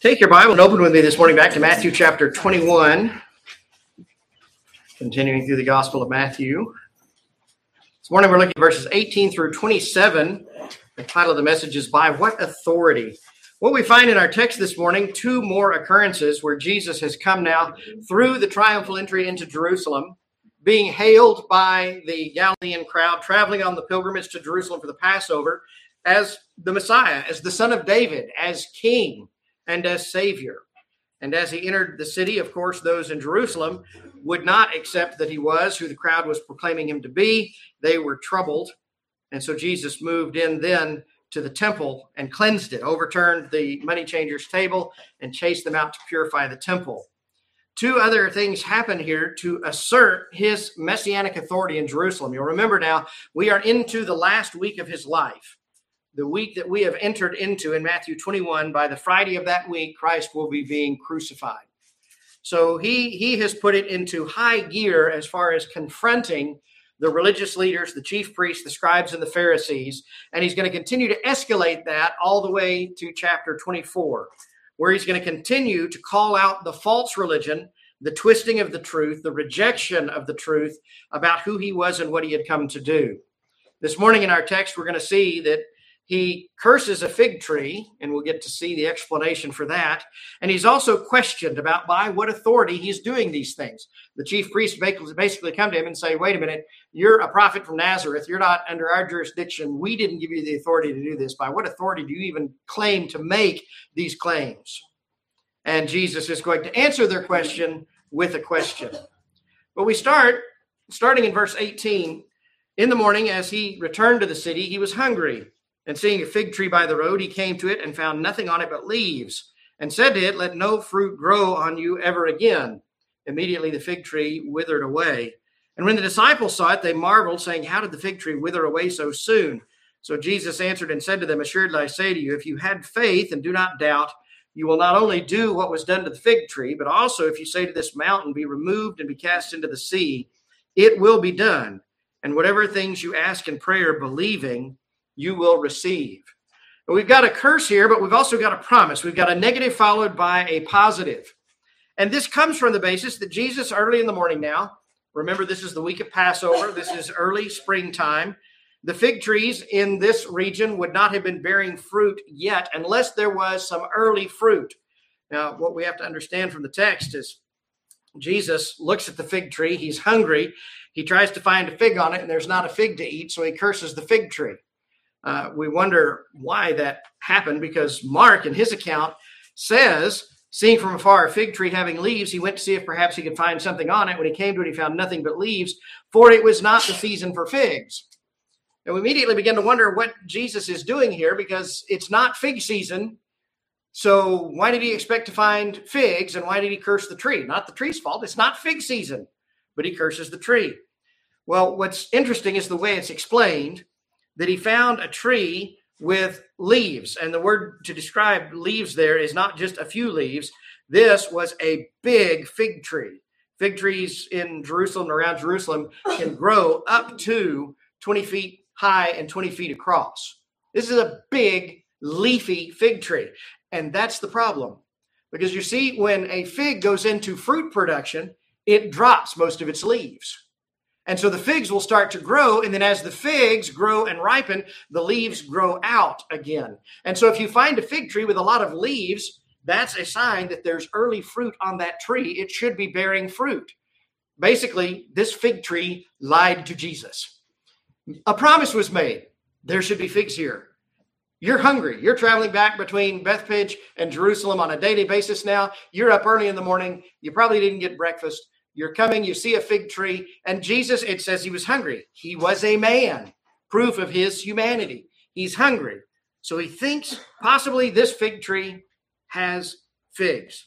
Take your Bible and open with me this morning back to Matthew chapter 21, continuing through the Gospel of Matthew. This morning we're looking at verses 18 through 27. The title of the message is By What Authority? What we find in our text this morning, two more occurrences where Jesus has come now through the triumphal entry into Jerusalem, being hailed by the Galilean crowd traveling on the pilgrimage to Jerusalem for the Passover as the Messiah, as the Son of David, as King, and as Savior. And as he entered the city, of course, those in Jerusalem would not accept that he was who the crowd was proclaiming him to be. They were troubled. And so Jesus moved in then to the temple and cleansed it, overturned the money changers' table, and chased them out to purify the temple. Two other things happen here to assert his messianic authority in Jerusalem. You'll remember now, we are into the last week of his life, the week that we have entered into in Matthew 21. By the Friday of that week, Christ will be being crucified. So he, he has put it into high gear as far as confronting the religious leaders, the chief priests, the scribes, and the Pharisees. And he's going to continue to escalate that all the way to chapter 24, where he's going to continue to call out the false religion, the twisting of the truth, the rejection of the truth about who he was and what he had come to do. This morning in our text, we're going to see that he curses a fig tree, and we'll get to see the explanation for that. And he's also questioned about by what authority he's doing these things. The chief priest basically come to him and say, Wait a minute, you're a prophet from Nazareth. You're not under our jurisdiction. We didn't give you the authority to do this. By what authority do you even claim to make these claims? And Jesus is going to answer their question with a question. But we start, starting in verse 18. In the morning, as he returned to the city, he was hungry. And seeing a fig tree by the road, he came to it and found nothing on it but leaves, and said to it, Let no fruit grow on you ever again. Immediately the fig tree withered away. And when the disciples saw it, they marveled, saying, How did the fig tree wither away so soon? So Jesus answered and said to them, Assuredly I say to you, if you had faith and do not doubt, you will not only do what was done to the fig tree, but also if you say to this mountain, Be removed and be cast into the sea, it will be done. And whatever things you ask in prayer, believing, you will receive. And we've got a curse here, but we've also got a promise. We've got a negative followed by a positive. And this comes from the basis that Jesus, early in the morning now, remember this is the week of Passover, this is early springtime. The fig trees in this region would not have been bearing fruit yet unless there was some early fruit. Now, what we have to understand from the text is Jesus looks at the fig tree, he's hungry, he tries to find a fig on it, and there's not a fig to eat, so he curses the fig tree. Uh, we wonder why that happened because Mark, in his account, says, seeing from afar a fig tree having leaves, he went to see if perhaps he could find something on it. When he came to it, he found nothing but leaves, for it was not the season for figs. And we immediately begin to wonder what Jesus is doing here because it's not fig season. So why did he expect to find figs and why did he curse the tree? Not the tree's fault. It's not fig season, but he curses the tree. Well, what's interesting is the way it's explained that he found a tree with leaves. And the word to describe leaves there is not just a few leaves. This was a big fig tree. Fig trees in Jerusalem, around Jerusalem, can grow up to 20 feet high and 20 feet across. This is a big, leafy fig tree. And that's the problem. Because you see, when a fig goes into fruit production, it drops most of its leaves. And so the figs will start to grow. And then as the figs grow and ripen, the leaves grow out again. And so if you find a fig tree with a lot of leaves, that's a sign that there's early fruit on that tree. It should be bearing fruit. Basically, this fig tree lied to Jesus. A promise was made there should be figs here. You're hungry. You're traveling back between Bethphage and Jerusalem on a daily basis now. You're up early in the morning. You probably didn't get breakfast. You're coming, you see a fig tree, and Jesus, it says he was hungry. He was a man, proof of his humanity. He's hungry. So he thinks possibly this fig tree has figs,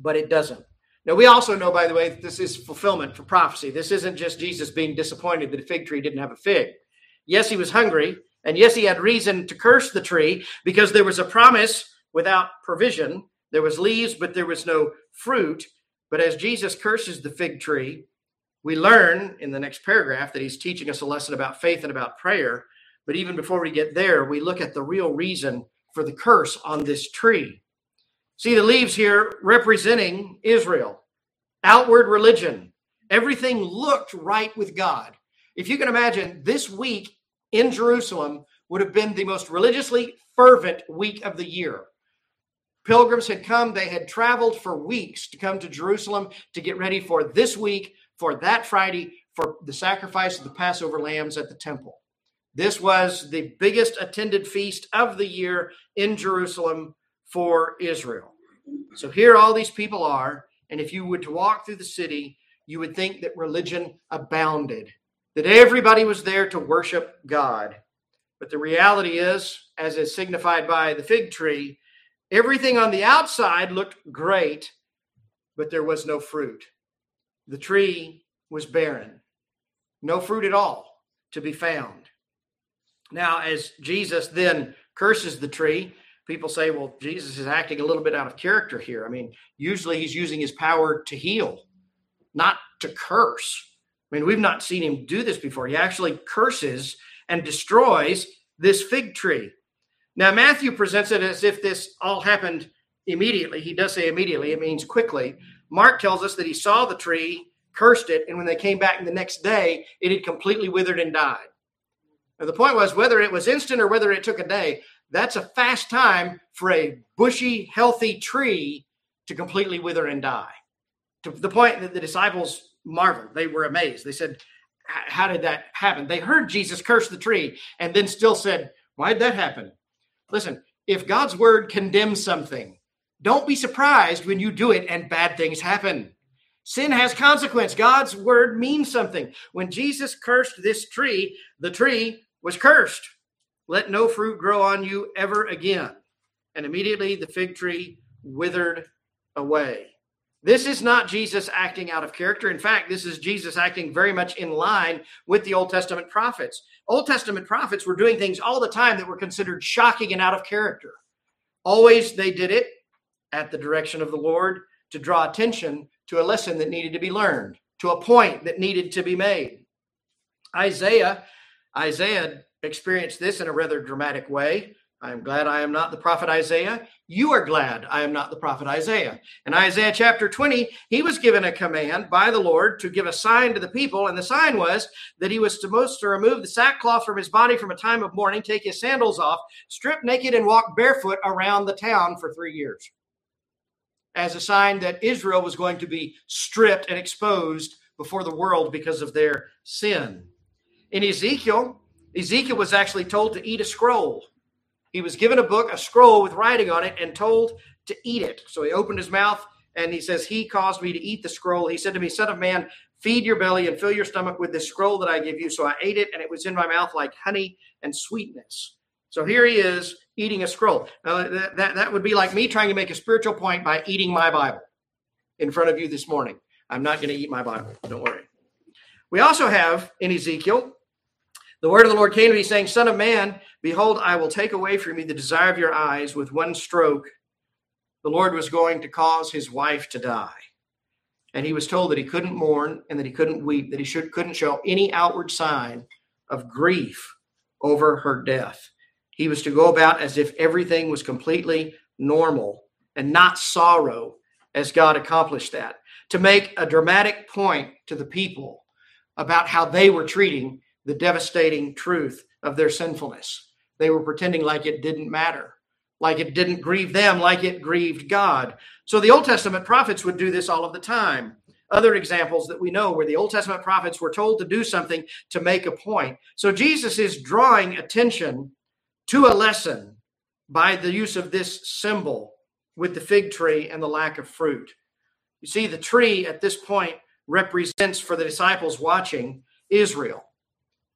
but it doesn't. Now, we also know, by the way, that this is fulfillment for prophecy. This isn't just Jesus being disappointed that a fig tree didn't have a fig. Yes, he was hungry, and yes, he had reason to curse the tree because there was a promise without provision. There was leaves, but there was no fruit. But as Jesus curses the fig tree, We learn in the next paragraph that he's teaching us a lesson about faith and about prayer. But even before we get there, we look at the real reason for the curse on this tree. See the leaves here representing Israel, outward religion. Everything looked right with God. If you can imagine, this week in Jerusalem would have been the most religiously fervent week of the year. Pilgrims had come, they had traveled for weeks to come to Jerusalem to get ready for this week, for that Friday, for the sacrifice of the Passover lambs at the temple. This was the biggest attended feast of the year in Jerusalem for Israel. So here all these people are, and if you were to walk through the city, you would think that religion abounded, that everybody was there to worship God. But the reality is, as is signified by the fig tree, Everything on the outside looked great, but there was no fruit. The tree was barren, no fruit at all to be found. Now, as Jesus then curses the tree, people say, well, Jesus is acting a little bit out of character here. I mean, usually he's using his power to heal, not to curse. I mean, we've not seen him do this before. He actually curses and destroys this fig tree. Now, Matthew presents it as if this all happened immediately. He does say immediately, it means quickly. Mark tells us that he saw the tree, cursed it, and when they came back the next day, it had completely withered and died. Now, the point was whether it was instant or whether it took a day, that's a fast time for a bushy, healthy tree to completely wither and die. To the point that the disciples marveled, they were amazed. They said, How did that happen? They heard Jesus curse the tree and then still said, Why did that happen? Listen, if God's word condemns something, don't be surprised when you do it and bad things happen. Sin has consequence. God's word means something. When Jesus cursed this tree, the tree was cursed. Let no fruit grow on you ever again. And immediately the fig tree withered away. This is not Jesus acting out of character. In fact, this is Jesus acting very much in line with the Old Testament prophets. Old Testament prophets were doing things all the time that were considered shocking and out of character. Always they did it at the direction of the Lord to draw attention to a lesson that needed to be learned, to a point that needed to be made. Isaiah, Isaiah experienced this in a rather dramatic way. I am glad I am not the prophet Isaiah. You are glad I am not the prophet Isaiah. In Isaiah chapter 20, he was given a command by the Lord to give a sign to the people, and the sign was that he was supposed to remove the sackcloth from his body from a time of mourning, take his sandals off, strip naked, and walk barefoot around the town for three years. As a sign that Israel was going to be stripped and exposed before the world because of their sin. In Ezekiel, Ezekiel was actually told to eat a scroll he was given a book, a scroll with writing on it, and told to eat it. So he opened his mouth and he says, He caused me to eat the scroll. He said to me, Son of man, feed your belly and fill your stomach with this scroll that I give you. So I ate it, and it was in my mouth like honey and sweetness. So here he is eating a scroll. Now, that, that, that would be like me trying to make a spiritual point by eating my Bible in front of you this morning. I'm not going to eat my Bible. Don't worry. We also have in Ezekiel the word of the Lord came to me, saying, Son of man, behold, I will take away from you the desire of your eyes with one stroke. The Lord was going to cause his wife to die. And he was told that he couldn't mourn and that he couldn't weep, that he should, couldn't show any outward sign of grief over her death. He was to go about as if everything was completely normal and not sorrow as God accomplished that. To make a dramatic point to the people about how they were treating the devastating truth of their sinfulness. They were pretending like it didn't matter, like it didn't grieve them, like it grieved God. So the Old Testament prophets would do this all of the time. Other examples that we know where the Old Testament prophets were told to do something to make a point. So Jesus is drawing attention to a lesson by the use of this symbol with the fig tree and the lack of fruit. You see, the tree at this point represents for the disciples watching Israel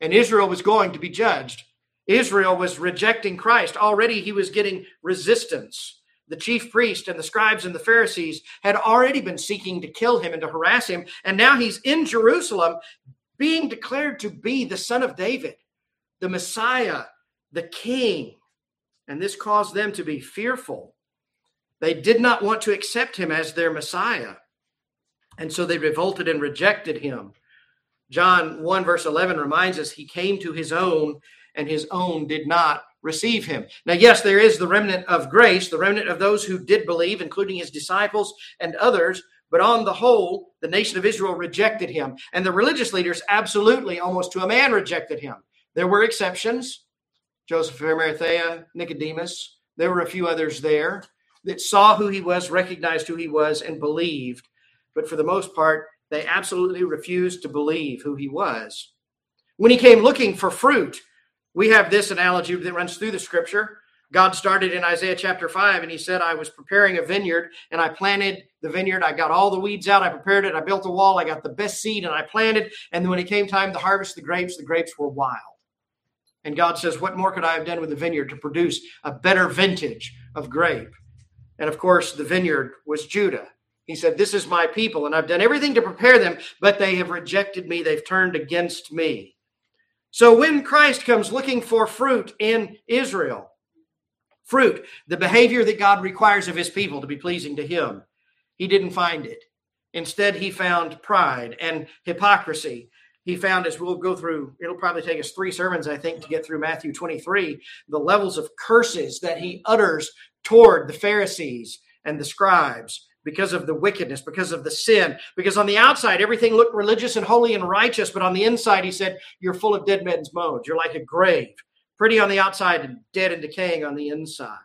and Israel was going to be judged. Israel was rejecting Christ. Already he was getting resistance. The chief priest and the scribes and the Pharisees had already been seeking to kill him and to harass him. And now he's in Jerusalem being declared to be the son of David, the Messiah, the king. And this caused them to be fearful. They did not want to accept him as their Messiah. And so they revolted and rejected him. John 1, verse 11 reminds us he came to his own, and his own did not receive him. Now, yes, there is the remnant of grace, the remnant of those who did believe, including his disciples and others. But on the whole, the nation of Israel rejected him. And the religious leaders absolutely, almost to a man, rejected him. There were exceptions Joseph of Arimathea, Nicodemus. There were a few others there that saw who he was, recognized who he was, and believed. But for the most part, they absolutely refused to believe who he was. When he came looking for fruit, we have this analogy that runs through the scripture. God started in Isaiah chapter 5, and he said, I was preparing a vineyard, and I planted the vineyard. I got all the weeds out. I prepared it. I built a wall. I got the best seed, and I planted. And when it came time to harvest the grapes, the grapes were wild. And God says, What more could I have done with the vineyard to produce a better vintage of grape? And of course, the vineyard was Judah. He said, This is my people, and I've done everything to prepare them, but they have rejected me. They've turned against me. So when Christ comes looking for fruit in Israel, fruit, the behavior that God requires of his people to be pleasing to him, he didn't find it. Instead, he found pride and hypocrisy. He found, as we'll go through, it'll probably take us three sermons, I think, to get through Matthew 23, the levels of curses that he utters toward the Pharisees and the scribes because of the wickedness, because of the sin. Because on the outside, everything looked religious and holy and righteous, but on the inside, he said, You're full of dead men's bones. You're like a grave, pretty on the outside and dead and decaying on the inside.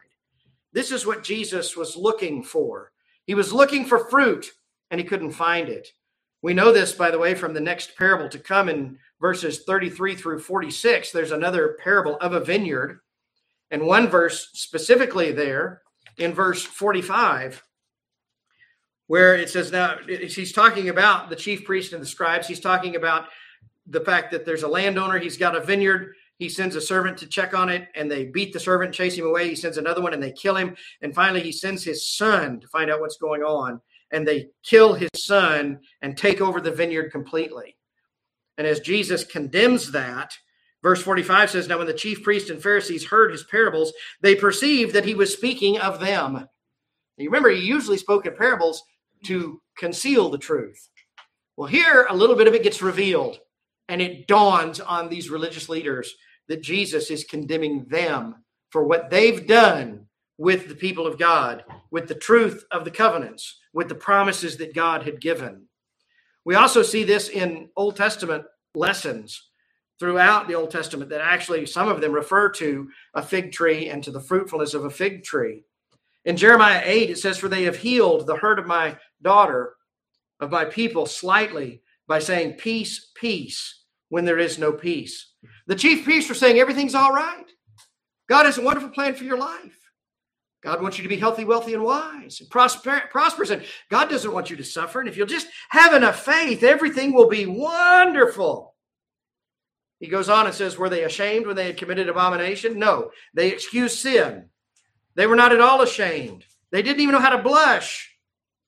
This is what Jesus was looking for. He was looking for fruit and he couldn't find it. We know this, by the way, from the next parable to come in verses 33 through 46. There's another parable of a vineyard. And one verse specifically there in verse 45 where it says now he's talking about the chief priest and the scribes. He's talking about the fact that there's a landowner, he's got a vineyard. He sends a servant to check on it, and they beat the servant, chase him away. He sends another one, and they kill him. And finally, he sends his son to find out what's going on. And they kill his son and take over the vineyard completely. And as Jesus condemns that, verse 45 says, Now when the chief priests and Pharisees heard his parables, they perceived that he was speaking of them. You remember, he usually spoke in parables to conceal the truth. Well, here a little bit of it gets revealed, and it dawns on these religious leaders that Jesus is condemning them for what they've done with the people of God, with the truth of the covenants, with the promises that God had given. We also see this in Old Testament lessons throughout the Old Testament that actually some of them refer to a fig tree and to the fruitfulness of a fig tree. In Jeremiah 8, it says, For they have healed the hurt of my daughter of my people slightly by saying, Peace, peace, when there is no peace. The chief priests were saying, Everything's all right. God has a wonderful plan for your life. God wants you to be healthy, wealthy, and wise, and prosper, prosperous. And God doesn't want you to suffer. And if you'll just have enough faith, everything will be wonderful. He goes on and says, Were they ashamed when they had committed abomination? No, they excused sin. They were not at all ashamed. They didn't even know how to blush.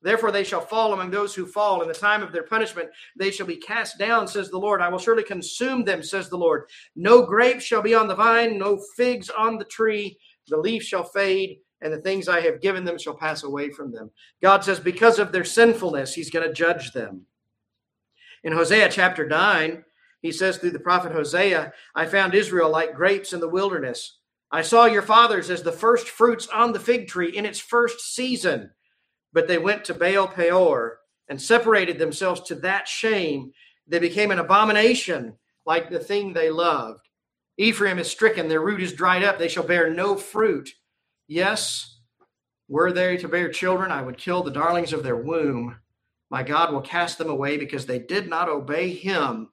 Therefore, they shall fall among those who fall. In the time of their punishment, they shall be cast down, says the Lord. I will surely consume them, says the Lord. No grapes shall be on the vine, no figs on the tree. The leaf shall fade, and the things I have given them shall pass away from them. God says, because of their sinfulness, He's going to judge them. In Hosea chapter 9, he says through the prophet Hosea, I found Israel like grapes in the wilderness. I saw your fathers as the first fruits on the fig tree in its first season but they went to Baal Peor and separated themselves to that shame. They became an abomination like the thing they loved. Ephraim is stricken, their root is dried up, they shall bear no fruit. Yes, were they to bear children, I would kill the darlings of their womb. My God will cast them away because they did not obey him,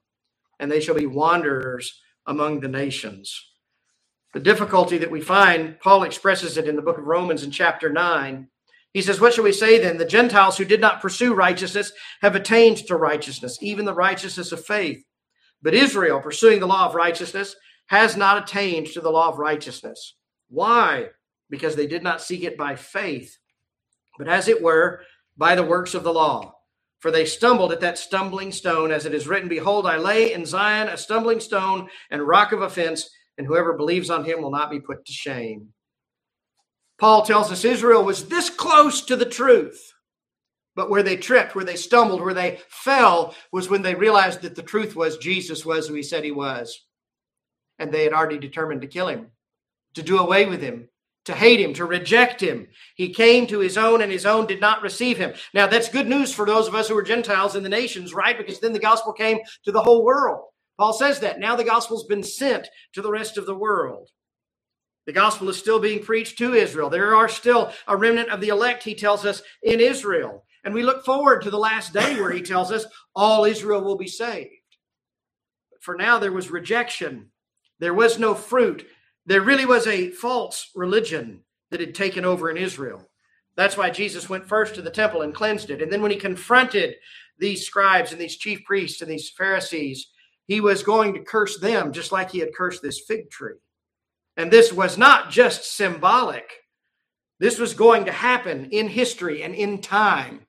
and they shall be wanderers among the nations. The difficulty that we find, Paul expresses it in the book of Romans in chapter 9. He says, What shall we say then? The Gentiles who did not pursue righteousness have attained to righteousness, even the righteousness of faith. But Israel, pursuing the law of righteousness, has not attained to the law of righteousness. Why? Because they did not seek it by faith, but as it were, by the works of the law. For they stumbled at that stumbling stone, as it is written, Behold, I lay in Zion a stumbling stone and rock of offense, and whoever believes on him will not be put to shame. Paul tells us Israel was this close to the truth, But where they tripped, where they stumbled, where they fell was when they realized that the truth was Jesus was who he said he was. And they had already determined to kill him, to do away with him, to hate him, to reject him. He came to his own, and his own did not receive him. Now, that's good news for those of us who are Gentiles in the nations, right? Because then the gospel came to the whole world. Paul says that. Now the gospel's been sent to the rest of the world. The gospel is still being preached to Israel. There are still a remnant of the elect, he tells us, in Israel. And we look forward to the last day where he tells us all Israel will be saved. But for now, there was rejection. There was no fruit. There really was a false religion that had taken over in Israel. That's why Jesus went first to the temple and cleansed it. And then when he confronted these scribes and these chief priests and these Pharisees, he was going to curse them just like he had cursed this fig tree. And this was not just symbolic, this was going to happen in history and in time.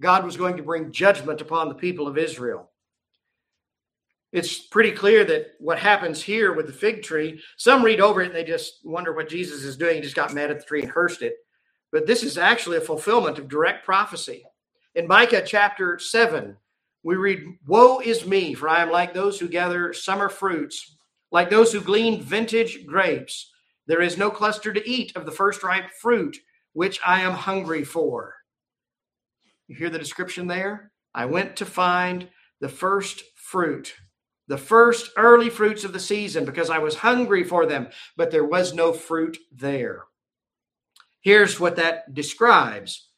God was going to bring judgment upon the people of Israel. It's pretty clear that what happens here with the fig tree, some read over it and they just wonder what Jesus is doing. He just got mad at the tree and cursed it. But this is actually a fulfillment of direct prophecy. In Micah chapter 7, we read, Woe is me, for I am like those who gather summer fruits, like those who glean vintage grapes. There is no cluster to eat of the first ripe fruit, which I am hungry for. You hear the description there? I went to find the first fruit, the first early fruits of the season, because I was hungry for them, but there was no fruit there. Here's what that describes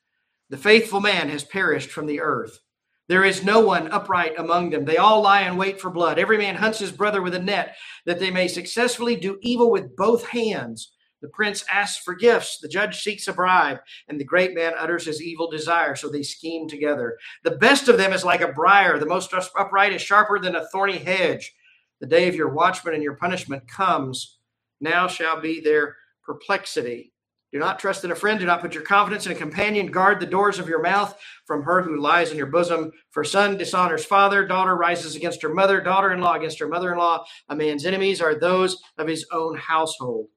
The faithful man has perished from the earth. There is no one upright among them. They all lie in wait for blood. Every man hunts his brother with a net, that they may successfully do evil with both hands. The prince asks for gifts, the judge seeks a bribe, and the great man utters his evil desire, so they scheme together. The best of them is like a briar, the most upright is sharper than a thorny hedge. The day of your watchman and your punishment comes. Now shall be their perplexity. Do not trust in a friend. Do not put your confidence in a companion. Guard the doors of your mouth from her who lies in your bosom. For son dishonors father, daughter rises against her mother, daughter in law against her mother in law. A man's enemies are those of his own household.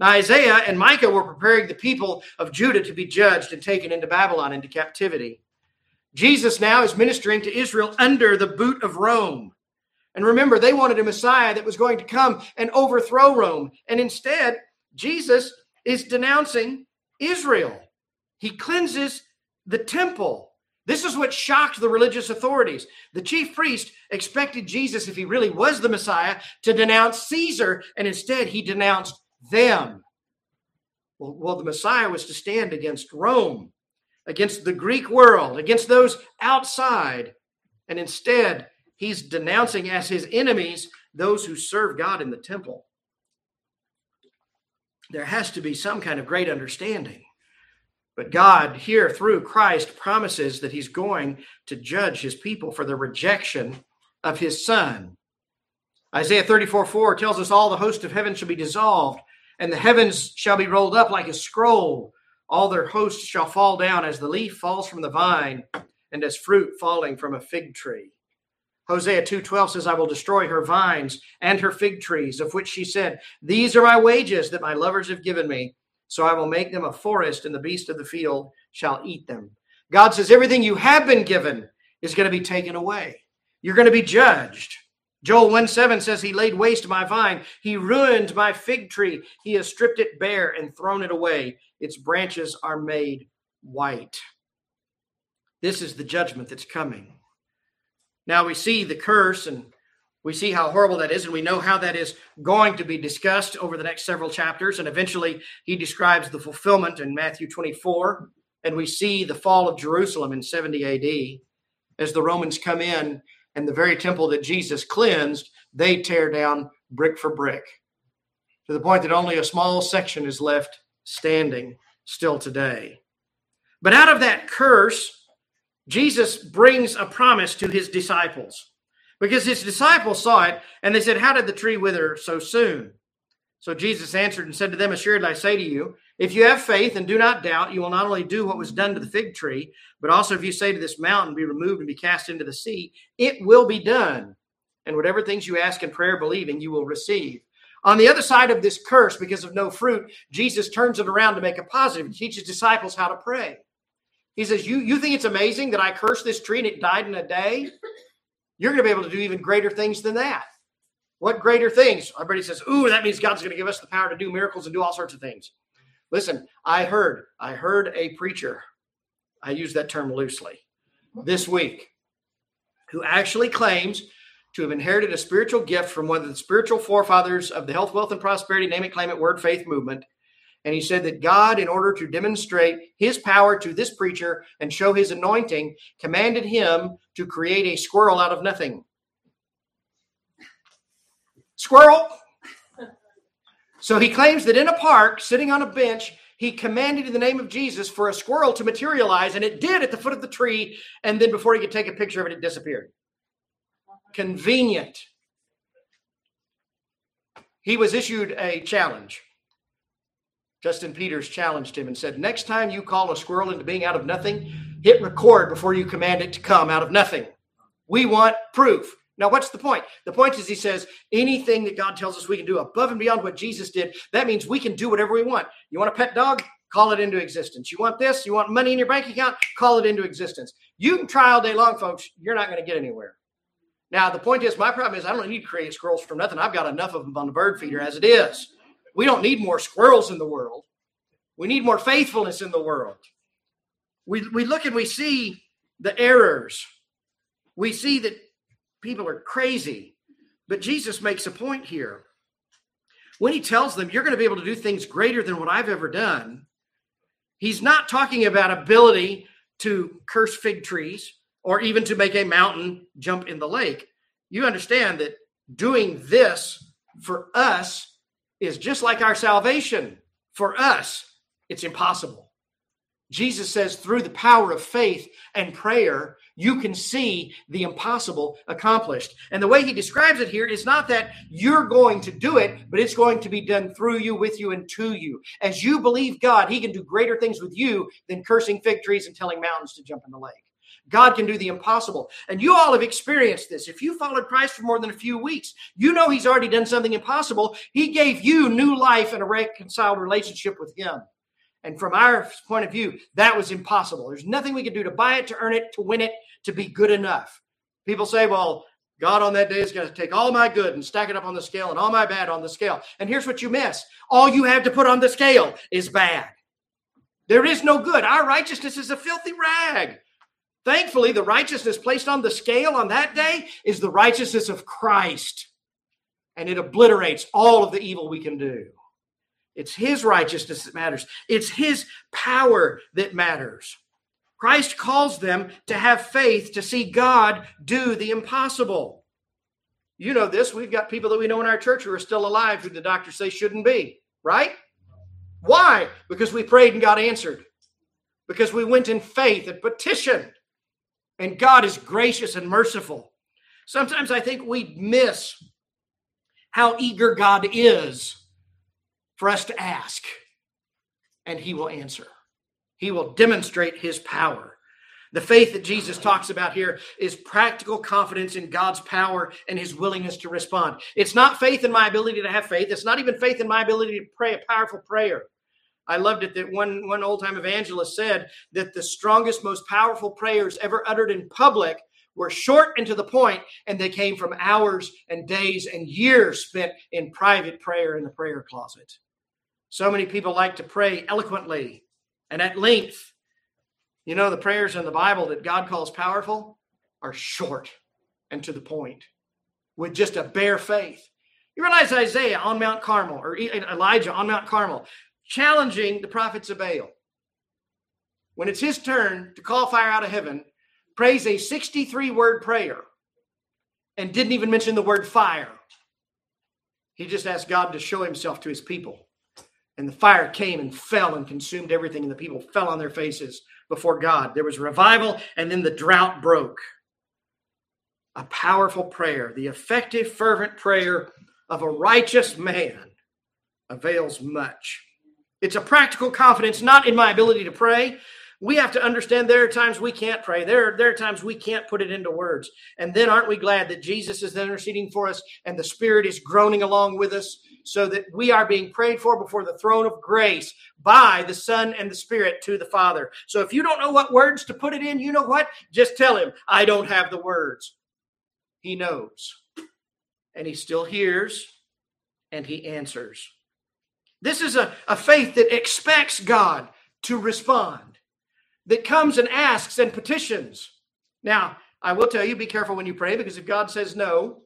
Now, Isaiah and Micah were preparing the people of Judah to be judged and taken into Babylon into captivity. Jesus now is ministering to Israel under the boot of Rome. And remember, they wanted a Messiah that was going to come and overthrow Rome. And instead, Jesus is denouncing Israel. He cleanses the temple. This is what shocked the religious authorities. The chief priest expected Jesus, if he really was the Messiah, to denounce Caesar, and instead he denounced them. Well, well, the Messiah was to stand against Rome, against the Greek world, against those outside. And instead, he's denouncing as his enemies those who serve God in the temple. There has to be some kind of great understanding. But God, here through Christ, promises that he's going to judge his people for the rejection of his son. Isaiah 34 4 tells us all the host of heaven shall be dissolved, and the heavens shall be rolled up like a scroll. All their hosts shall fall down as the leaf falls from the vine, and as fruit falling from a fig tree. Hosea 2:12 says I will destroy her vines and her fig trees of which she said these are my wages that my lovers have given me so I will make them a forest and the beast of the field shall eat them. God says everything you have been given is going to be taken away. You're going to be judged. Joel 1 7 says, He laid waste my vine. He ruined my fig tree. He has stripped it bare and thrown it away. Its branches are made white. This is the judgment that's coming. Now we see the curse and we see how horrible that is, and we know how that is going to be discussed over the next several chapters. And eventually, he describes the fulfillment in Matthew 24, and we see the fall of Jerusalem in 70 AD as the Romans come in and the very temple that Jesus cleansed, they tear down brick for brick to the point that only a small section is left standing still today. But out of that curse, Jesus brings a promise to his disciples because his disciples saw it and they said, How did the tree wither so soon? So Jesus answered and said to them, Assuredly I say to you, if you have faith and do not doubt, you will not only do what was done to the fig tree, but also if you say to this mountain, Be removed and be cast into the sea, it will be done. And whatever things you ask in prayer, believing, you will receive. On the other side of this curse, because of no fruit, Jesus turns it around to make a positive and teaches disciples how to pray. He says, You you think it's amazing that I cursed this tree and it died in a day? You're going to be able to do even greater things than that. What greater things? Everybody says, Ooh, that means God's going to give us the power to do miracles and do all sorts of things. Listen, I heard, I heard a preacher, I use that term loosely, this week, who actually claims to have inherited a spiritual gift from one of the spiritual forefathers of the health, wealth, and prosperity, name it, claim it, word, faith movement. And he said that God, in order to demonstrate his power to this preacher and show his anointing, commanded him to create a squirrel out of nothing. Squirrel! So he claims that in a park, sitting on a bench, he commanded in the name of Jesus for a squirrel to materialize, and it did at the foot of the tree. And then before he could take a picture of it, it disappeared. Convenient. He was issued a challenge. Justin Peters challenged him and said, Next time you call a squirrel into being out of nothing, hit record before you command it to come out of nothing. We want proof. Now, what's the point? The point is, he says, anything that God tells us we can do above and beyond what Jesus did, that means we can do whatever we want. You want a pet dog? Call it into existence. You want this? You want money in your bank account? Call it into existence. You can try all day long, folks. You're not going to get anywhere. Now, the point is, my problem is, I don't need to create squirrels from nothing. I've got enough of them on the bird feeder as it is. We don't need more squirrels in the world. We need more faithfulness in the world. We, we look and we see the errors. We see that people are crazy. But Jesus makes a point here. When he tells them, You're going to be able to do things greater than what I've ever done, he's not talking about ability to curse fig trees or even to make a mountain jump in the lake. You understand that doing this for us is just like our salvation. For us, it's impossible. Jesus says, through the power of faith and prayer, you can see the impossible accomplished. And the way he describes it here is not that you're going to do it, but it's going to be done through you, with you, and to you. As you believe God, he can do greater things with you than cursing fig trees and telling mountains to jump in the lake. God can do the impossible. And you all have experienced this. If you followed Christ for more than a few weeks, you know He's already done something impossible. He gave you new life and a reconciled relationship with Him. And from our point of view, that was impossible. There's nothing we could do to buy it, to earn it, to win it, to be good enough. People say, well, God on that day is going to take all my good and stack it up on the scale and all my bad on the scale. And here's what you miss all you have to put on the scale is bad. There is no good. Our righteousness is a filthy rag. Thankfully, the righteousness placed on the scale on that day is the righteousness of Christ, and it obliterates all of the evil we can do. It's His righteousness that matters, it's His power that matters. Christ calls them to have faith to see God do the impossible. You know this. We've got people that we know in our church who are still alive who the doctors say shouldn't be, right? Why? Because we prayed and God answered. Because we went in faith and petitioned. And God is gracious and merciful. Sometimes I think we miss how eager God is for us to ask, and He will answer. He will demonstrate his power. The faith that Jesus talks about here is practical confidence in God's power and his willingness to respond. It's not faith in my ability to have faith. It's not even faith in my ability to pray a powerful prayer. I loved it that one, one old time evangelist said that the strongest, most powerful prayers ever uttered in public were short and to the point, and they came from hours and days and years spent in private prayer in the prayer closet. So many people like to pray eloquently and at length. You know, the prayers in the Bible that God calls powerful are short and to the point with just a bare faith. You realize Isaiah on Mount Carmel or Elijah on Mount Carmel challenging the prophets of Baal. When it's his turn to call fire out of heaven, prays a 63 word prayer and didn't even mention the word fire. He just asked God to show himself to his people. And the fire came and fell and consumed everything, and the people fell on their faces before God. There was revival, and then the drought broke. A powerful prayer, the effective, fervent prayer of a righteous man avails much. It's a practical confidence, not in my ability to pray. We have to understand there are times we can't pray. There, there are times we can't put it into words. And then aren't we glad that Jesus is interceding for us and the Spirit is groaning along with us so that we are being prayed for before the throne of grace by the Son and the Spirit to the Father. So if you don't know what words to put it in, you know what? Just tell him, I don't have the words. He knows. And he still hears and he answers. This is a, a faith that expects God to respond, that comes and asks and petitions. Now, I will tell you be careful when you pray because if God says no,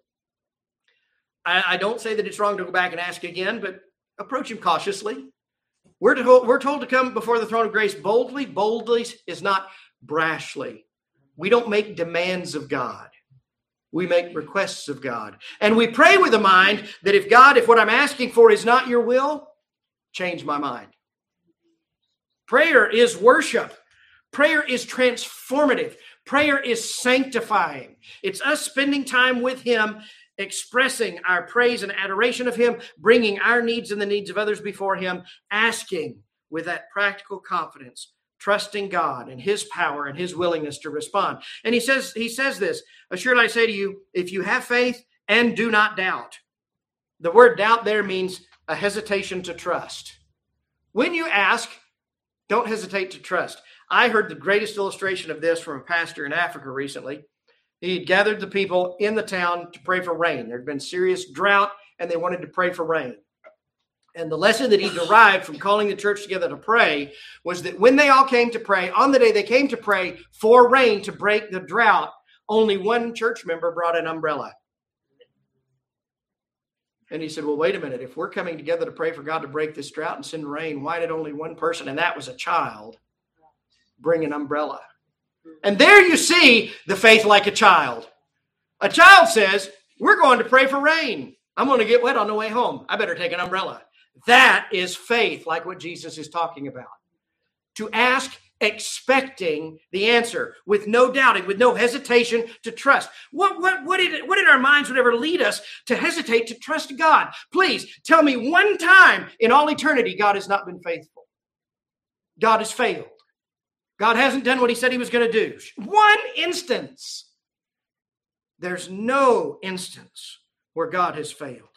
I, I don't say that it's wrong to go back and ask again, but approach Him cautiously. We're, to, we're told to come before the throne of grace boldly. Boldly is not brashly. We don't make demands of God. We make requests of God. And we pray with a mind that if God, if what I'm asking for is not your will, change my mind. Prayer is worship. Prayer is transformative. Prayer is sanctifying. It's us spending time with Him, expressing our praise and adoration of Him, bringing our needs and the needs of others before Him, asking with that practical confidence, trusting God and His power and His willingness to respond. And He says, He says this, assuredly I say to you, if you have faith and do not doubt. The word doubt there means a hesitation to trust. When you ask, don't hesitate to trust. I heard the greatest illustration of this from a pastor in Africa recently. He had gathered the people in the town to pray for rain. There had been serious drought, and they wanted to pray for rain. And the lesson that he derived from calling the church together to pray was that when they all came to pray, on the day they came to pray for rain to break the drought, only one church member brought an umbrella. And he said, Well, wait a minute. If we're coming together to pray for God to break this drought and send rain, why did only one person, and that was a child, bring an umbrella? And there you see the faith like a child. A child says, We're going to pray for rain. I'm going to get wet on the way home. I better take an umbrella. That is faith, like what Jesus is talking about. To ask expecting the answer with no doubting, with no hesitation to trust. What, what, what, did, what in our minds would ever lead us to hesitate to trust God? Please tell me one time in all eternity God has not been faithful. God has failed. God hasn't done what he said he was going to do. One instance. There's no instance where God has failed.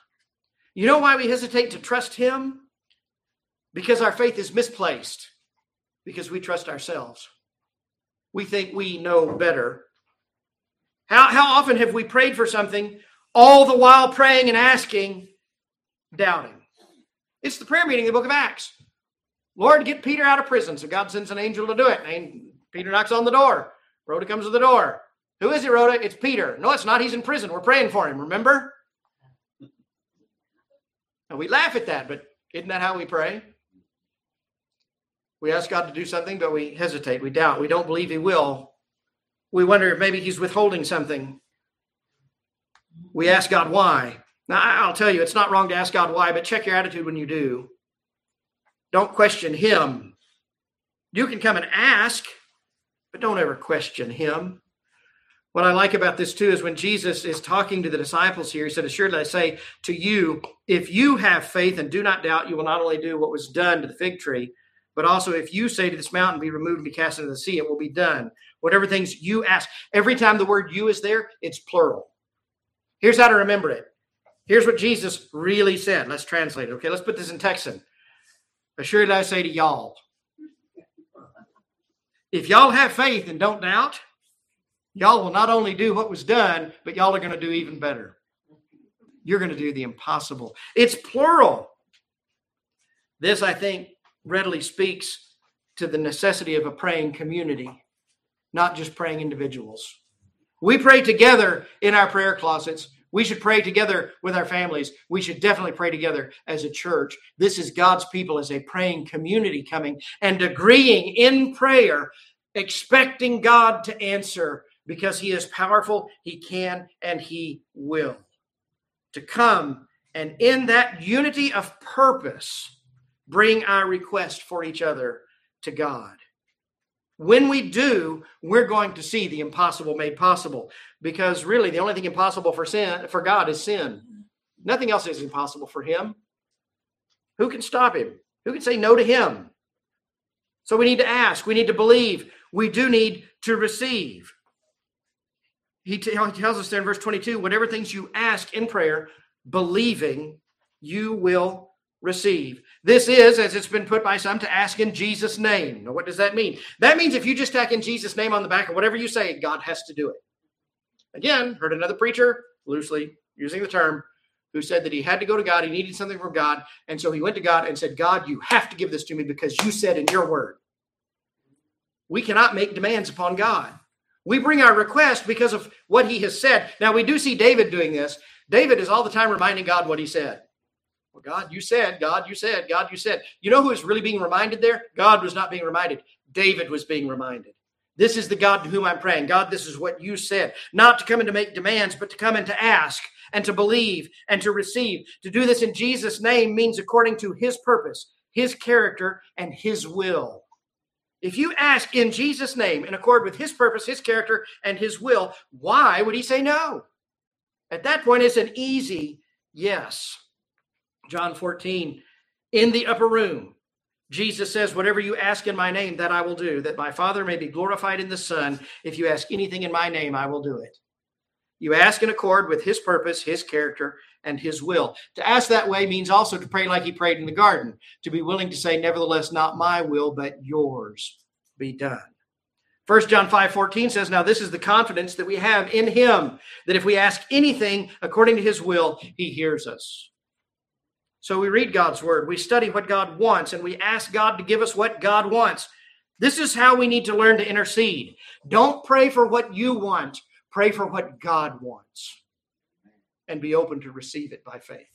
You know why we hesitate to trust him? Because our faith is misplaced because we trust ourselves. We think we know better. How, how often have we prayed for something, all the while praying and asking, doubting? It's the prayer meeting in the book of Acts. Lord, get Peter out of prison. So God sends an angel to do it. And Peter knocks on the door. Rhoda comes to the door. Who is it, Rhoda? It's Peter. No, it's not. He's in prison. We're praying for him, remember? And we laugh at that, but isn't that how we pray? We ask God to do something, but we hesitate, we doubt, we don't believe He will. We wonder if maybe He's withholding something. We ask God why. Now, I'll tell you, it's not wrong to ask God why, but check your attitude when you do. Don't question Him. You can come and ask, but don't ever question Him. What I like about this too is when Jesus is talking to the disciples here, he said, Assuredly I say to you, if you have faith and do not doubt, you will not only do what was done to the fig tree, but also, if you say to this mountain, be removed and be cast into the sea, it will be done. Whatever things you ask. Every time the word you is there, it's plural. Here's how to remember it. Here's what Jesus really said. Let's translate it. Okay, let's put this in Texan. Assuredly, I say to y'all, if y'all have faith and don't doubt, y'all will not only do what was done, but y'all are going to do even better. You're going to do the impossible. It's plural. This, I think, readily speaks to the necessity of a praying community, not just praying individuals. We pray together in our prayer closets. We should pray together with our families. We should definitely pray together as a church. This is God's people as a praying community coming and agreeing in prayer, expecting God to answer because He is powerful, He can, and He will. To come and in that unity of purpose, bring our request for each other to God. When we do, we're going to see the impossible made possible because really the only thing impossible for sin for God is sin. Nothing else is impossible for him. Who can stop him? Who can say no to him? So we need to ask, we need to believe, we do need to receive. He, t- he tells us there in verse 22 whatever things you ask in prayer, believing, you will receive. This is, as it's been put by some, to ask in Jesus' name. Now, what does that mean? That means if you just tack in Jesus' name on the back of whatever you say, God has to do it. Again, heard another preacher, loosely using the term, who said that he had to go to God, he needed something from God, and so he went to God and said, God, you have to give this to me because you said in your word. We cannot make demands upon God. We bring our request because of what he has said. Now, we do see David doing this. David is all the time reminding God what he said. Well, God, you said, God, you said, God, you said. You know who is really being reminded there? God was not being reminded. David was being reminded. This is the God to whom I'm praying. God, this is what you said. Not to come in to make demands, but to come in to ask and to believe and to receive. To do this in Jesus' name means according to his purpose, his character, and his will. If you ask in Jesus' name, in accord with his purpose, his character, and his will, why would he say no? At that point, it's an easy yes. John 14, in the upper room, Jesus says, Whatever you ask in my name, that I will do, that my Father may be glorified in the Son. If you ask anything in my name, I will do it. You ask in accord with his purpose, his character, and his will. To ask that way means also to pray like he prayed in the garden, to be willing to say, Nevertheless, not my will, but yours be done. 1 John 5 14 says, Now this is the confidence that we have in him, that if we ask anything according to his will, he hears us. So we read God's word, we study what God wants, and we ask God to give us what God wants. This is how we need to learn to intercede. Don't pray for what you want, pray for what God wants, and be open to receive it by faith.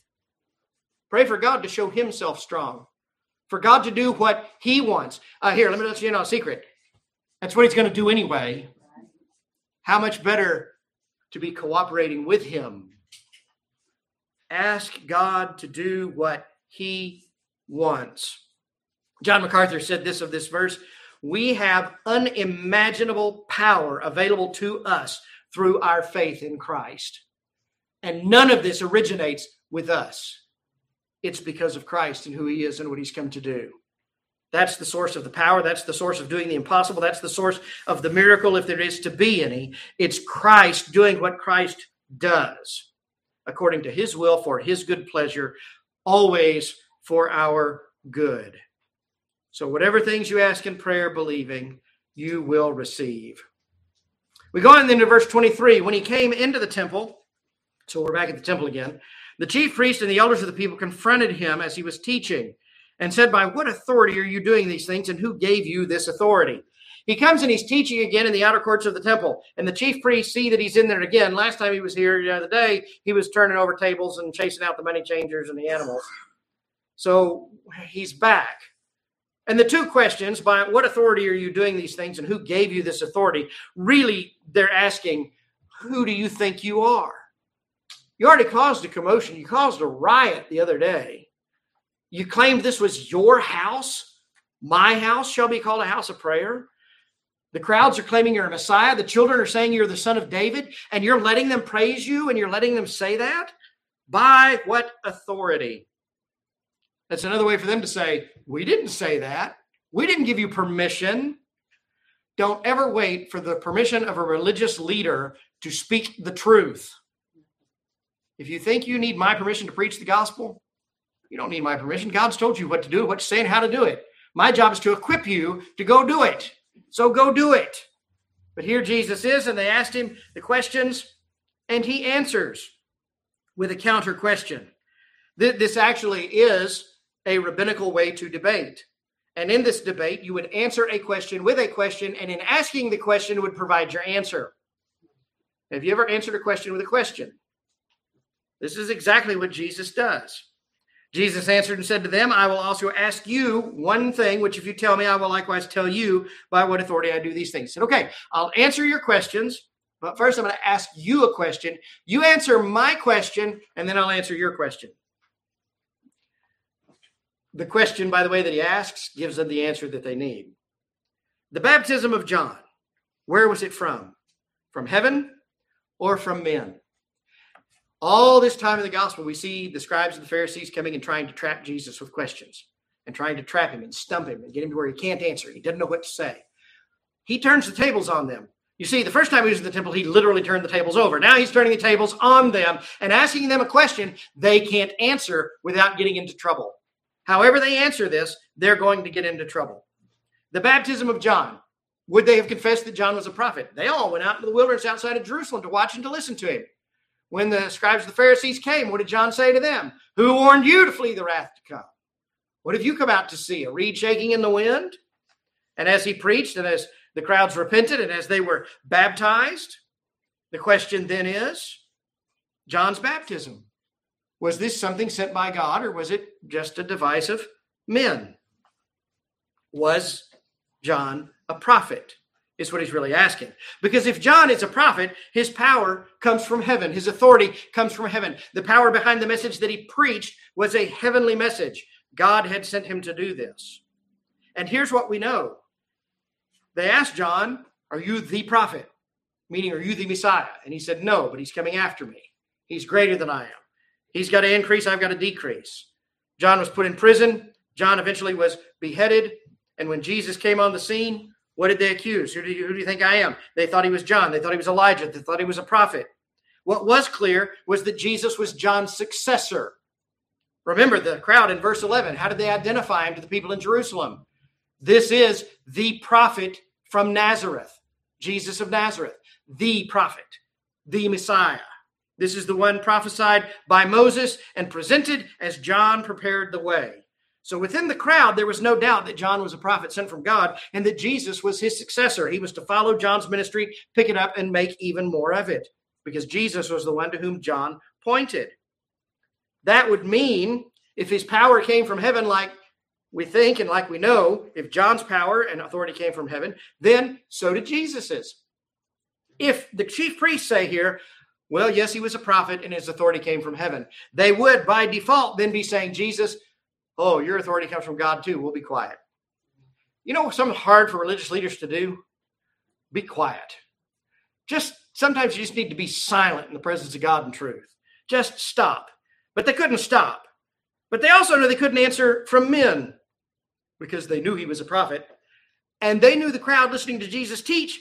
Pray for God to show Himself strong, for God to do what He wants. Uh, here, let me let you know a secret. That's what He's going to do anyway. How much better to be cooperating with Him ask God to do what he wants. John MacArthur said this of this verse We have unimaginable power available to us through our faith in Christ. And none of this originates with us. It's because of Christ and who he is and what he's come to do. That's the source of the power. That's the source of doing the impossible. That's the source of the miracle, if there is to be any. It's Christ doing what Christ does according to his will for his good pleasure, always for our good. So, whatever things you ask in prayer, believing, you will receive. We go on then to verse 23. When he came into the temple, so we're back at the temple again, the chief priest and the elders of the people confronted him as he was teaching and said, By what authority are you doing these things, and who gave you this authority? He comes and he's teaching again in the outer courts of the temple, and the chief priests see that he's in there again. Last time he was here the other day, he was turning over tables and chasing out the money changers and the animals. So he's back. And the two questions by what authority are you doing these things and who gave you this authority? Really, they're asking, who do you think you are? You already caused a commotion. You caused a riot the other day. You claimed this was your house. My house shall be called a house of prayer. The crowds are claiming you're a Messiah. The children are saying you're the son of David, and you're letting them praise you and you're letting them say that? By what authority? That's another way for them to say, We didn't say that. We didn't give you permission. Don't ever wait for the permission of a religious leader to speak the truth. If you think you need my permission to preach the gospel, you don't need my permission. God's told you what to do, what to say, and how to do it. My job is to equip you to go do it. So go do it. But here Jesus is, and they asked him the questions, and he answers with a counter question. This actually is a rabbinical way to debate. And in this debate, you would answer a question with a question, and in asking the question, would provide your answer. Have you ever answered a question with a question? This is exactly what Jesus does. Jesus answered and said to them, I will also ask you one thing, which if you tell me, I will likewise tell you by what authority I do these things. He said, Okay, I'll answer your questions, but first I'm going to ask you a question. You answer my question, and then I'll answer your question. The question, by the way, that he asks gives them the answer that they need. The baptism of John, where was it from? From heaven or from men? All this time in the gospel, we see the scribes and the Pharisees coming and trying to trap Jesus with questions and trying to trap him and stump him and get him to where he can't answer. He doesn't know what to say. He turns the tables on them. You see, the first time he was in the temple, he literally turned the tables over. Now he's turning the tables on them and asking them a question they can't answer without getting into trouble. However, they answer this, they're going to get into trouble. The baptism of John. Would they have confessed that John was a prophet? They all went out into the wilderness outside of Jerusalem to watch and to listen to him. When the scribes and the Pharisees came, what did John say to them? Who warned you to flee the wrath to come? What have you come out to see? A reed shaking in the wind? And as he preached, and as the crowds repented, and as they were baptized, the question then is John's baptism. Was this something sent by God, or was it just a device of men? Was John a prophet? Is what he's really asking. Because if John is a prophet, his power comes from heaven. His authority comes from heaven. The power behind the message that he preached was a heavenly message. God had sent him to do this. And here's what we know they asked John, Are you the prophet? Meaning, are you the Messiah? And he said, No, but he's coming after me. He's greater than I am. He's got to increase, I've got to decrease. John was put in prison. John eventually was beheaded. And when Jesus came on the scene, what did they accuse? Who do, you, who do you think I am? They thought he was John. They thought he was Elijah. They thought he was a prophet. What was clear was that Jesus was John's successor. Remember the crowd in verse 11. How did they identify him to the people in Jerusalem? This is the prophet from Nazareth, Jesus of Nazareth, the prophet, the Messiah. This is the one prophesied by Moses and presented as John prepared the way. So within the crowd, there was no doubt that John was a prophet sent from God and that Jesus was his successor. He was to follow John's ministry, pick it up, and make even more of it because Jesus was the one to whom John pointed. That would mean if his power came from heaven, like we think and like we know, if John's power and authority came from heaven, then so did Jesus's. If the chief priests say here, well, yes, he was a prophet and his authority came from heaven, they would by default then be saying, Jesus, oh, your authority comes from God too. We'll be quiet. You know, something hard for religious leaders to do? Be quiet. Just sometimes you just need to be silent in the presence of God and truth. Just stop. But they couldn't stop. But they also knew they couldn't answer from men because they knew he was a prophet. And they knew the crowd listening to Jesus teach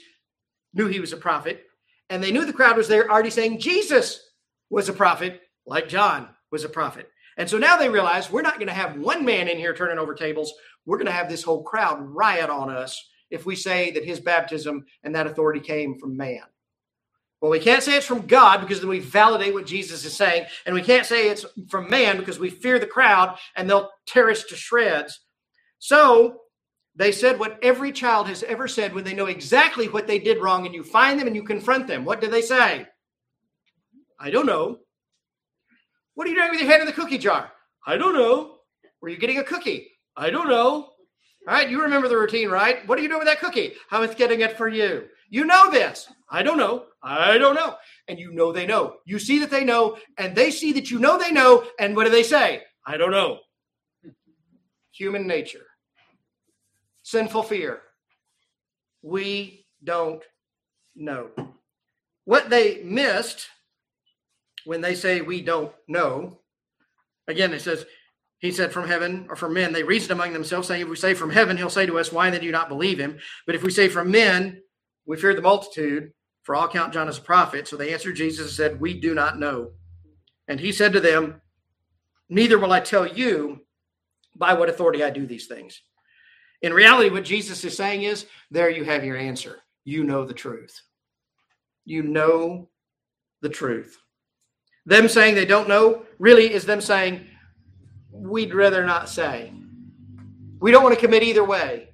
knew he was a prophet. And they knew the crowd was there already saying Jesus was a prophet, like John was a prophet. And so now they realize we're not going to have one man in here turning over tables. We're going to have this whole crowd riot on us if we say that his baptism and that authority came from man. Well, we can't say it's from God because then we validate what Jesus is saying. And we can't say it's from man because we fear the crowd and they'll tear us to shreds. So they said what every child has ever said when they know exactly what they did wrong and you find them and you confront them. What do they say? I don't know. What are you doing with your hand in the cookie jar? I don't know. Were you getting a cookie? I don't know. All right, you remember the routine, right? What are you doing with that cookie? I was getting it for you. You know this. I don't know. I don't know. And you know they know. You see that they know, and they see that you know they know. And what do they say? I don't know. Human nature sinful fear. We don't know. What they missed when they say we don't know, again, it says, he said from heaven or from men, they reasoned among themselves, saying, If we say from heaven, he'll say to us, Why then do you not believe him? But if we say from men, we fear the multitude, for all count John as a prophet. So they answered Jesus and said, We do not know. And he said to them, Neither will I tell you by what authority I do these things. In reality, what Jesus is saying is there you have your answer. You know the truth. You know the truth. Them saying they don't know really is them saying, we'd rather not say. We don't want to commit either way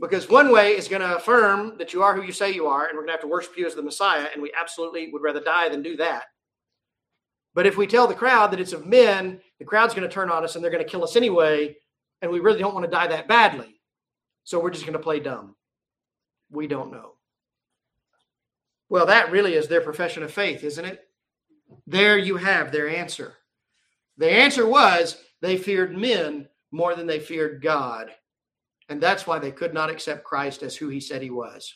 because one way is going to affirm that you are who you say you are, and we're going to have to worship you as the Messiah, and we absolutely would rather die than do that. But if we tell the crowd that it's of men, the crowd's going to turn on us and they're going to kill us anyway, and we really don't want to die that badly. So we're just going to play dumb. We don't know. Well, that really is their profession of faith, isn't it? There you have their answer. The answer was they feared men more than they feared God. And that's why they could not accept Christ as who he said he was.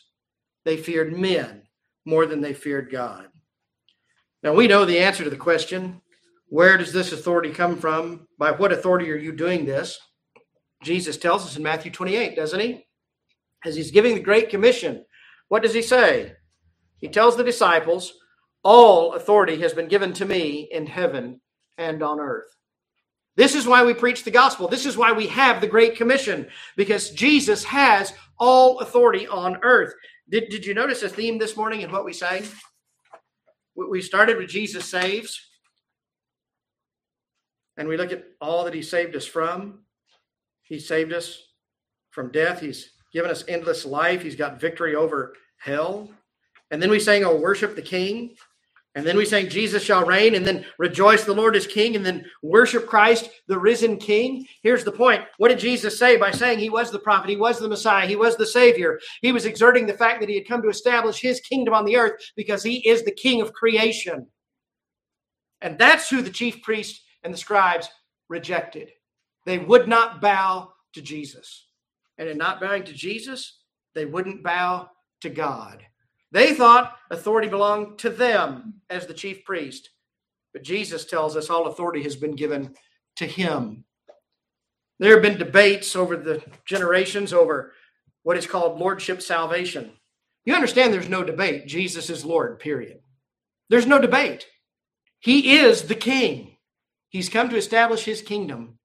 They feared men more than they feared God. Now we know the answer to the question where does this authority come from? By what authority are you doing this? Jesus tells us in Matthew 28, doesn't he? As he's giving the Great Commission, what does he say? He tells the disciples, All authority has been given to me in heaven and on earth. This is why we preach the gospel. This is why we have the Great Commission, because Jesus has all authority on earth. Did, did you notice a theme this morning in what we sang? We started with Jesus saves, and we look at all that he saved us from. He saved us from death. He's given us endless life. He's got victory over hell. And then we sang, Oh, worship the King. And then we sang, Jesus shall reign. And then rejoice, the Lord is King. And then worship Christ, the risen King. Here's the point. What did Jesus say by saying he was the prophet? He was the Messiah. He was the Savior. He was exerting the fact that he had come to establish his kingdom on the earth because he is the King of creation. And that's who the chief priest and the scribes rejected. They would not bow to Jesus. And in not bowing to Jesus, they wouldn't bow to God. They thought authority belonged to them as the chief priest. But Jesus tells us all authority has been given to him. There have been debates over the generations over what is called lordship salvation. You understand there's no debate. Jesus is Lord, period. There's no debate. He is the king. He's come to establish his kingdom.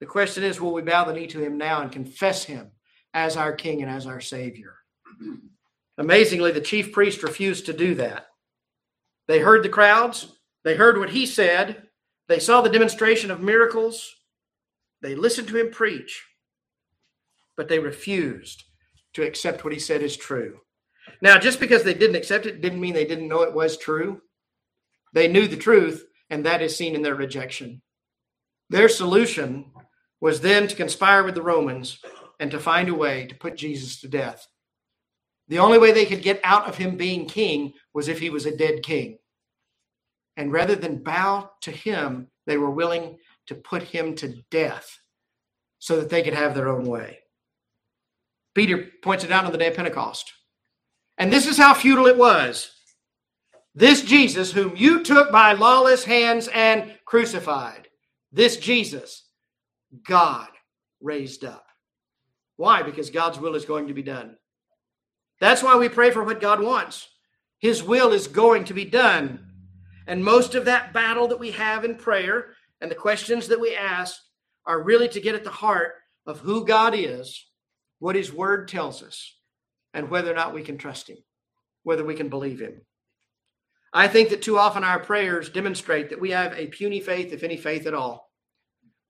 The question is will we bow the knee to him now and confess him as our king and as our savior? Amazingly, the chief priest refused to do that. They heard the crowds, they heard what he said, they saw the demonstration of miracles, they listened to him preach, but they refused to accept what he said is true. Now, just because they didn't accept it didn't mean they didn't know it was true. They knew the truth, and that is seen in their rejection. Their solution was then to conspire with the Romans and to find a way to put Jesus to death. The only way they could get out of him being king was if he was a dead king. And rather than bow to him, they were willing to put him to death so that they could have their own way. Peter points it out on the day of Pentecost. And this is how futile it was. This Jesus, whom you took by lawless hands and crucified, this Jesus, God raised up. Why? Because God's will is going to be done. That's why we pray for what God wants. His will is going to be done. And most of that battle that we have in prayer and the questions that we ask are really to get at the heart of who God is, what His Word tells us, and whether or not we can trust Him, whether we can believe Him. I think that too often our prayers demonstrate that we have a puny faith, if any faith at all,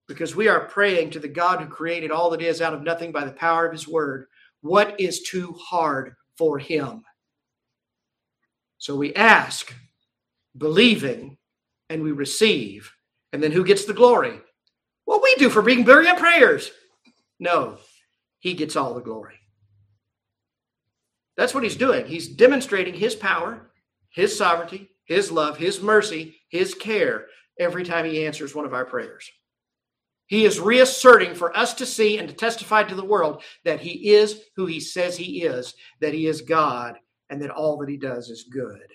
because we are praying to the God who created all that is out of nothing by the power of His Word, what is too hard for him? So we ask, believing, and we receive. And then who gets the glory? Well, we do for being brilliant prayers. No, he gets all the glory. That's what he's doing. He's demonstrating his power, his sovereignty, his love, his mercy, his care every time he answers one of our prayers. He is reasserting for us to see and to testify to the world that he is who he says he is, that he is God, and that all that he does is good.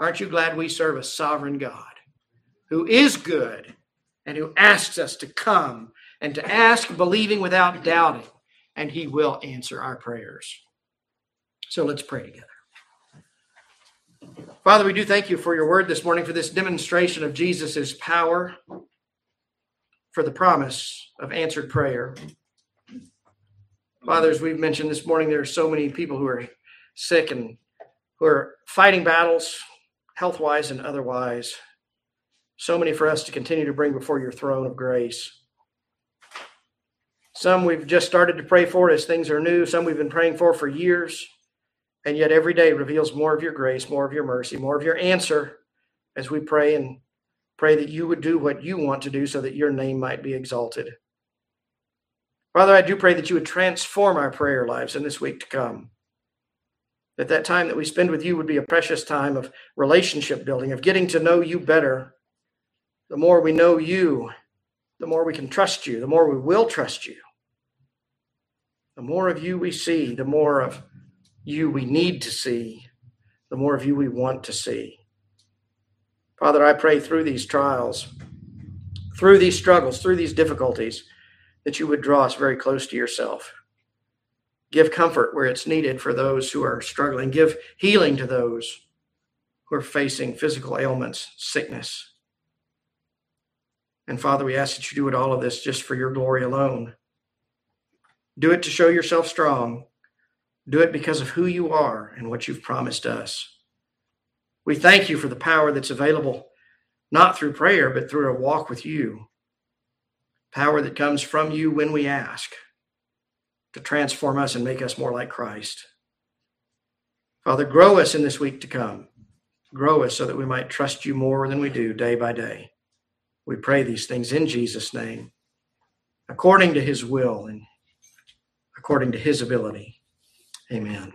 Aren't you glad we serve a sovereign God who is good and who asks us to come and to ask, believing without doubting, and he will answer our prayers? So let's pray together. Father, we do thank you for your word this morning, for this demonstration of Jesus' power for the promise of answered prayer. Fathers, we've mentioned this morning, there are so many people who are sick and who are fighting battles, health wise and otherwise. So many for us to continue to bring before your throne of grace. Some we've just started to pray for as things are new, some we've been praying for for years. And yet every day reveals more of your grace, more of your mercy, more of your answer as we pray and Pray that you would do what you want to do so that your name might be exalted. Father, I do pray that you would transform our prayer lives in this week to come. That that time that we spend with you would be a precious time of relationship building, of getting to know you better. The more we know you, the more we can trust you, the more we will trust you. The more of you we see, the more of you we need to see, the more of you we want to see. Father, I pray through these trials, through these struggles, through these difficulties, that you would draw us very close to yourself. Give comfort where it's needed for those who are struggling. Give healing to those who are facing physical ailments, sickness. And Father, we ask that you do it all of this just for your glory alone. Do it to show yourself strong. Do it because of who you are and what you've promised us. We thank you for the power that's available, not through prayer, but through a walk with you. Power that comes from you when we ask to transform us and make us more like Christ. Father, grow us in this week to come. Grow us so that we might trust you more than we do day by day. We pray these things in Jesus' name, according to his will and according to his ability. Amen.